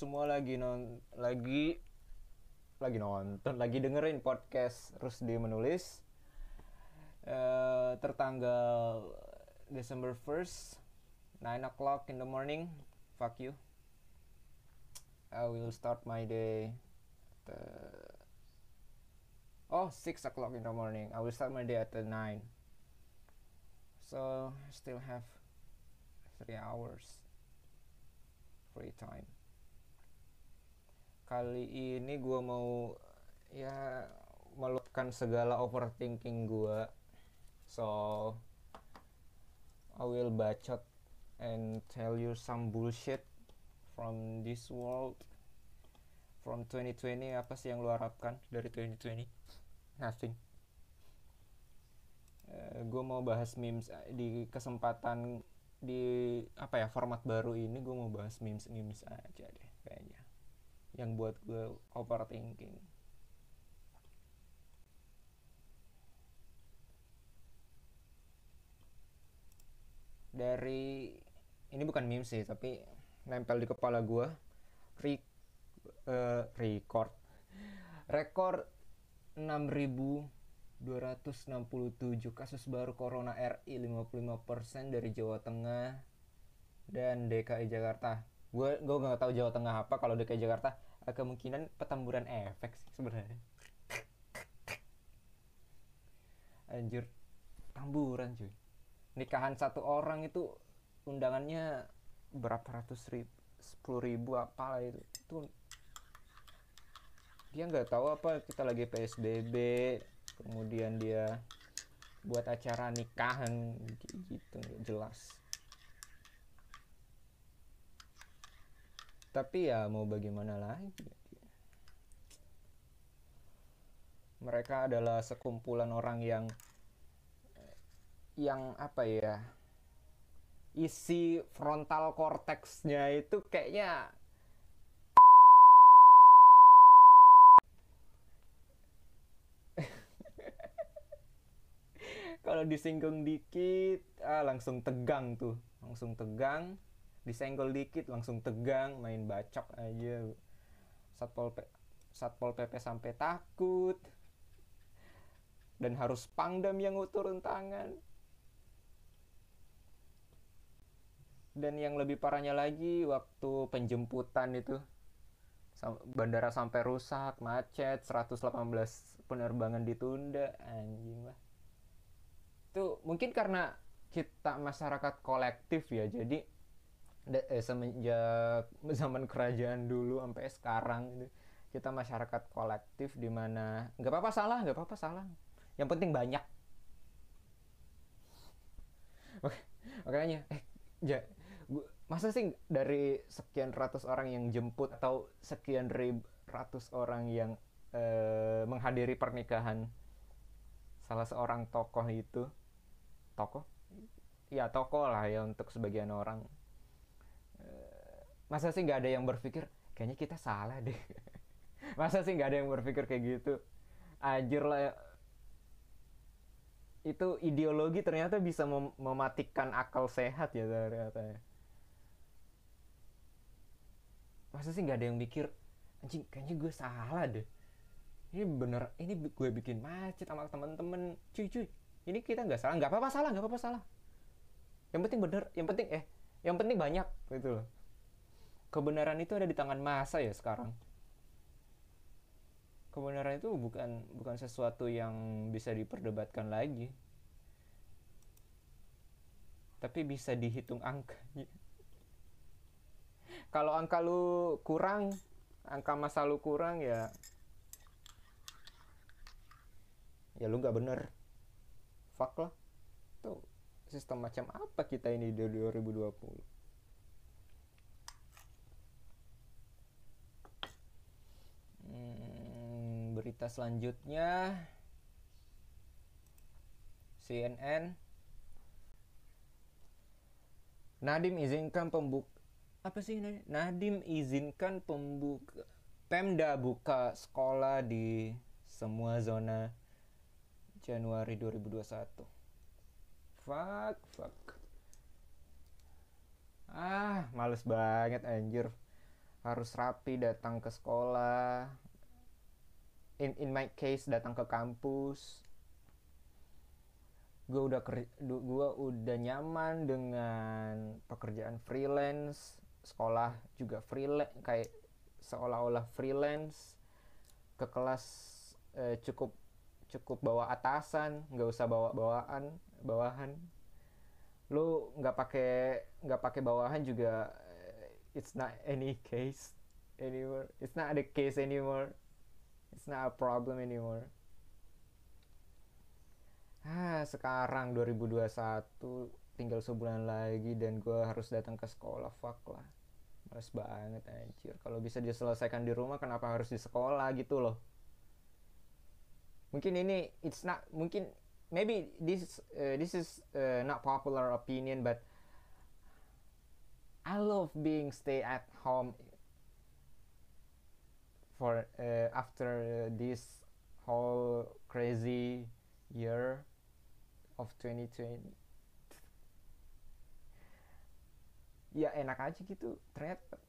semua lagi non lagi lagi nonton, lagi dengerin podcast Rusdi menulis. Eh tertanggal December 1st 9 o'clock in the morning. Fuck you. I will start my day at uh, oh 6 o'clock in the morning. I will start my day at the 9 so I still have 3 hours free time kali ini gue mau ya meluapkan segala overthinking gue so I will bacot and tell you some bullshit from this world. From 2020 apa sih yang lu harapkan dari 2020 nothing. Uh, gue mau bahas memes eh, di kesempatan di apa ya format baru ini gue mau bahas memes memes aja deh kayaknya yang buat gue overthinking. Dari ini bukan meme sih tapi nempel di kepala gue. Re, uh, record. Rekor 6267 kasus baru corona RI 55% dari Jawa Tengah dan DKI Jakarta gue gue nggak tahu Jawa Tengah apa kalau DKI Jakarta eh, kemungkinan petamburan efek sih sebenarnya. Anjir tamburan cuy. Nikahan satu orang itu undangannya berapa ratus ribu sepuluh ribu apalah itu. Itu dia nggak tahu apa kita lagi psbb kemudian dia buat acara nikahan gitu nggak jelas tapi ya mau bagaimana lagi mereka adalah sekumpulan orang yang yang apa ya isi frontal cortexnya itu kayaknya kalau disinggung dikit ah, langsung tegang tuh langsung tegang disenggol dikit langsung tegang main bacok aja. Satpol P satpol pp sampai takut. Dan harus pangdam yang turun tangan dan yang lebih parahnya lagi waktu penjemputan itu bandara sampai rusak macet 118 penerbangan ditunda. Anjing lah. Itu mungkin karena kita masyarakat kolektif ya jadi eh, semenjak zaman kerajaan dulu sampai sekarang gitu, kita masyarakat kolektif di mana nggak apa-apa salah nggak apa-apa salah. Yang penting banyak. Oke makanya eh ja, gua, masa sih dari sekian ratus orang yang jemput atau sekian ribu ratus orang yang eh, menghadiri pernikahan salah seorang tokoh itu? Tokoh? Ya tokoh lah ya untuk sebagian orang masa sih nggak ada yang berpikir kayaknya kita salah deh. Masa sih nggak ada yang berpikir kayak gitu? Ajir lah ya. itu ideologi ternyata bisa mem mematikan akal sehat ya ternyata ya. masa sih nggak ada yang mikir anjing kayaknya gue salah deh. Ini bener ini gue bikin macet sama temen-temen. Cuy cuy ini kita nggak salah. Nggak apa-apa salah nggak apa-apa salah. Yang penting bener yang penting eh yang penting banyak gitu loh kebenaran itu ada di tangan masa ya sekarang. Kebenaran itu bukan bukan sesuatu yang bisa diperdebatkan lagi. Tapi bisa dihitung angkanya kalau angka lu kurang angka masa lu kurang ya ya lu nggak bener. Fuck lah. Tuh sistem macam apa kita ini di 2020 berita selanjutnya. CNN Nadim izinkan pembuka apa sih Nadim? Izinkan pembuka Pemda buka sekolah di semua zona Januari 2021 fuck fuck. Ah males banget anjir. Harus rapi datang ke sekolah in in my case datang ke kampus gue udah gue udah nyaman dengan pekerjaan freelance sekolah juga freelance kayak seolah-olah freelance ke kelas eh, cukup cukup bawa atasan nggak usah bawa bawaan bawahan. Lu nggak pakai nggak pakai bawahan juga eh, it's not any case anymore it's not the case anymore it's not a problem anymore. Ah sekarang 2021 tinggal sebulan lagi dan gue harus datang ke sekolah. Fuck lah. Males banget anjir. Kalau bisa diselesaikan di rumah kenapa harus di sekolah gitu loh? Mungkin ini it's not mungkin maybe this uh, this is uh, not popular opinion but I love being stay at home for uh, after this whole crazy year of 2020 ya enak aja gitu. Ternyata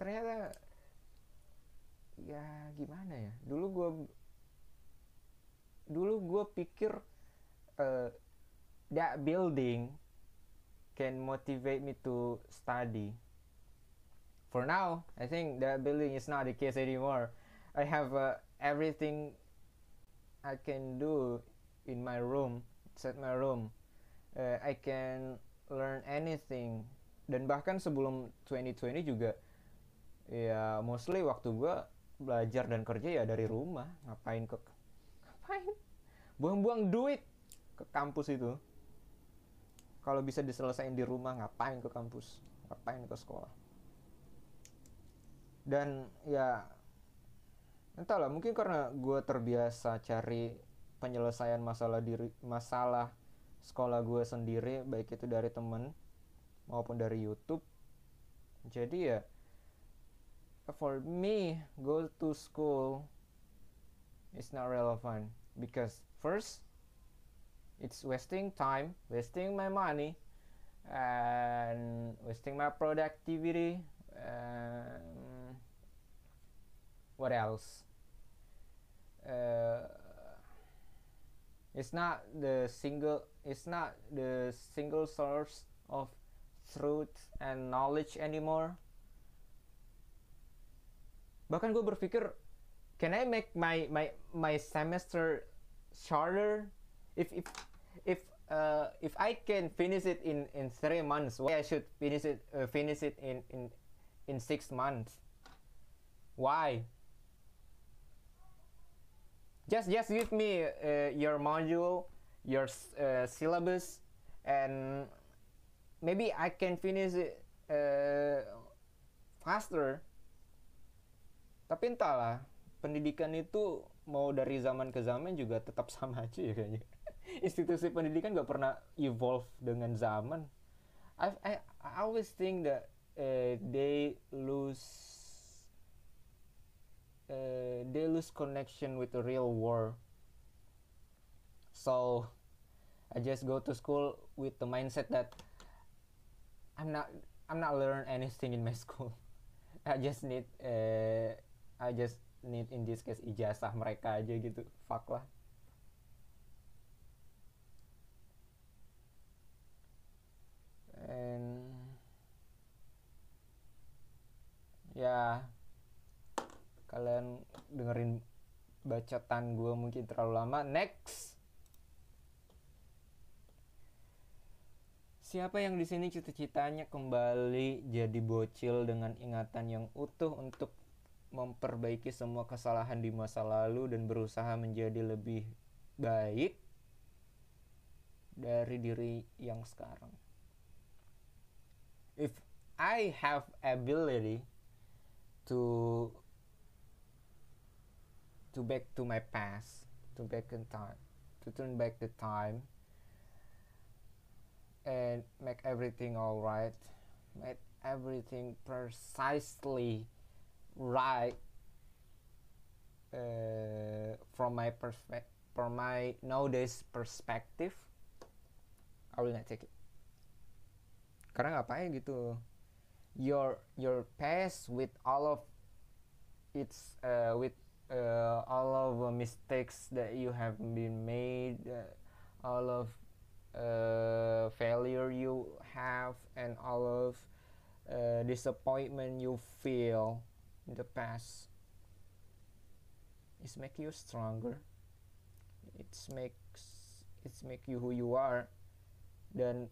ternyata ya gimana ya? Dulu gue dulu gue pikir uh, that building can motivate me to study for now i think that building is not the case anymore. I have uh, everything i can do in my room set my room. Uh, i can learn anything. Dan bahkan sebelum 2020 juga ya mostly waktu gue belajar dan kerja ya dari rumah. Ngapain ke ngapain? Buang-buang duit ke kampus itu. Kalau bisa diselesaikan di rumah ngapain ke kampus? Ngapain ke sekolah dan ya entahlah mungkin karena gue terbiasa cari penyelesaian masalah diri masalah sekolah gue sendiri baik itu dari temen maupun dari YouTube. Jadi ya for me go to school is not relevant. Because first it's wasting time wasting my money and wasting my productivity what else? Uh, it's not the single it's not the single source of truth and knowledge anymore. Bahkan gue berpikir can I make my my my semester shorter? If if if uh, if I can finish it in in three months why I should finish it uh, finish it in in in six months? Why just just give me uh, your module your uh, syllabus and maybe I can finish it uh, faster. Tapi entahlah pendidikan itu mau dari zaman ke zaman juga tetap sama aja ya kayaknya. Institusi pendidikan gak pernah evolve dengan zaman. I I, I always think that uh, they lose uh, they lose connection with the real world so I just go to school with the mindset that I'm not I'm not learn anything in my school. I just need uh, I just need in this case ijazah mereka aja gitu. Fuck lah. And ya kalian dengerin bacotan gue mungkin terlalu lama. Next. Siapa yang di sini cita-citanya kembali jadi bocil dengan ingatan yang utuh untuk memperbaiki semua kesalahan di masa lalu dan berusaha menjadi lebih baik dari diri yang sekarang. If I have ability to to back to my past, to back in time, to turn back the time and make everything all right make everything precisely right uh, from my perspective from my nowadays perspective. I will not take it. Karena ngapain gitu? Your your past with all of its uh, with uh, all of mistakes that you have been made uh, all of uh, failure you have and all of uh, disappointment you feel in the past it's make you stronger. It's makes it's make you who you are. Dan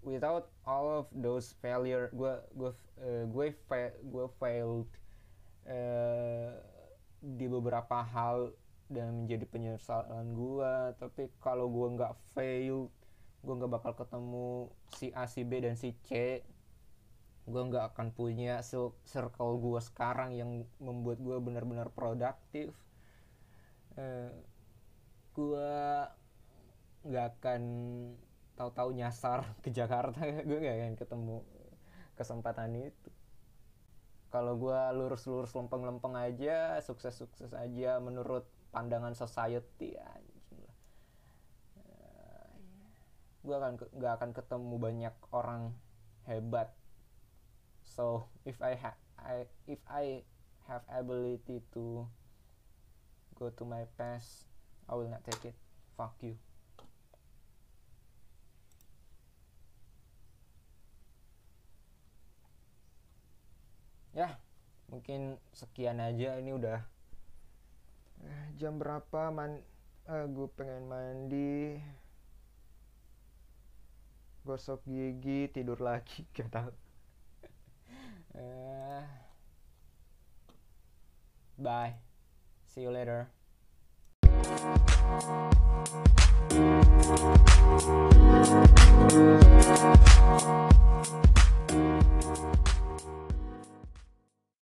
without all of those failure gue gue uh, gue fa gue failed uh, di beberapa hal dan menjadi penyesalan gue tapi kalau gue nggak fail gue nggak bakal ketemu si A si B dan si C. Gue nggak akan punya circle gue sekarang yang membuat gue benar-benar produktif. Uh, gue nggak akan tahu-tahu nyasar ke Jakarta. Gue gak akan ketemu kesempatan itu kalau gue lurus-lurus lempeng-lempeng aja sukses-sukses aja menurut pandangan society anjing lah. Uh, gue akan gak akan ketemu banyak orang hebat. So if I ha I if I have ability to go to my past I will not take it. Fuck you ya mungkin sekian aja ini udah. Eh, jam berapa man? Eh, uh, gue pengen mandi. Gosok gigi tidur lagi kata eh, bye. See you later.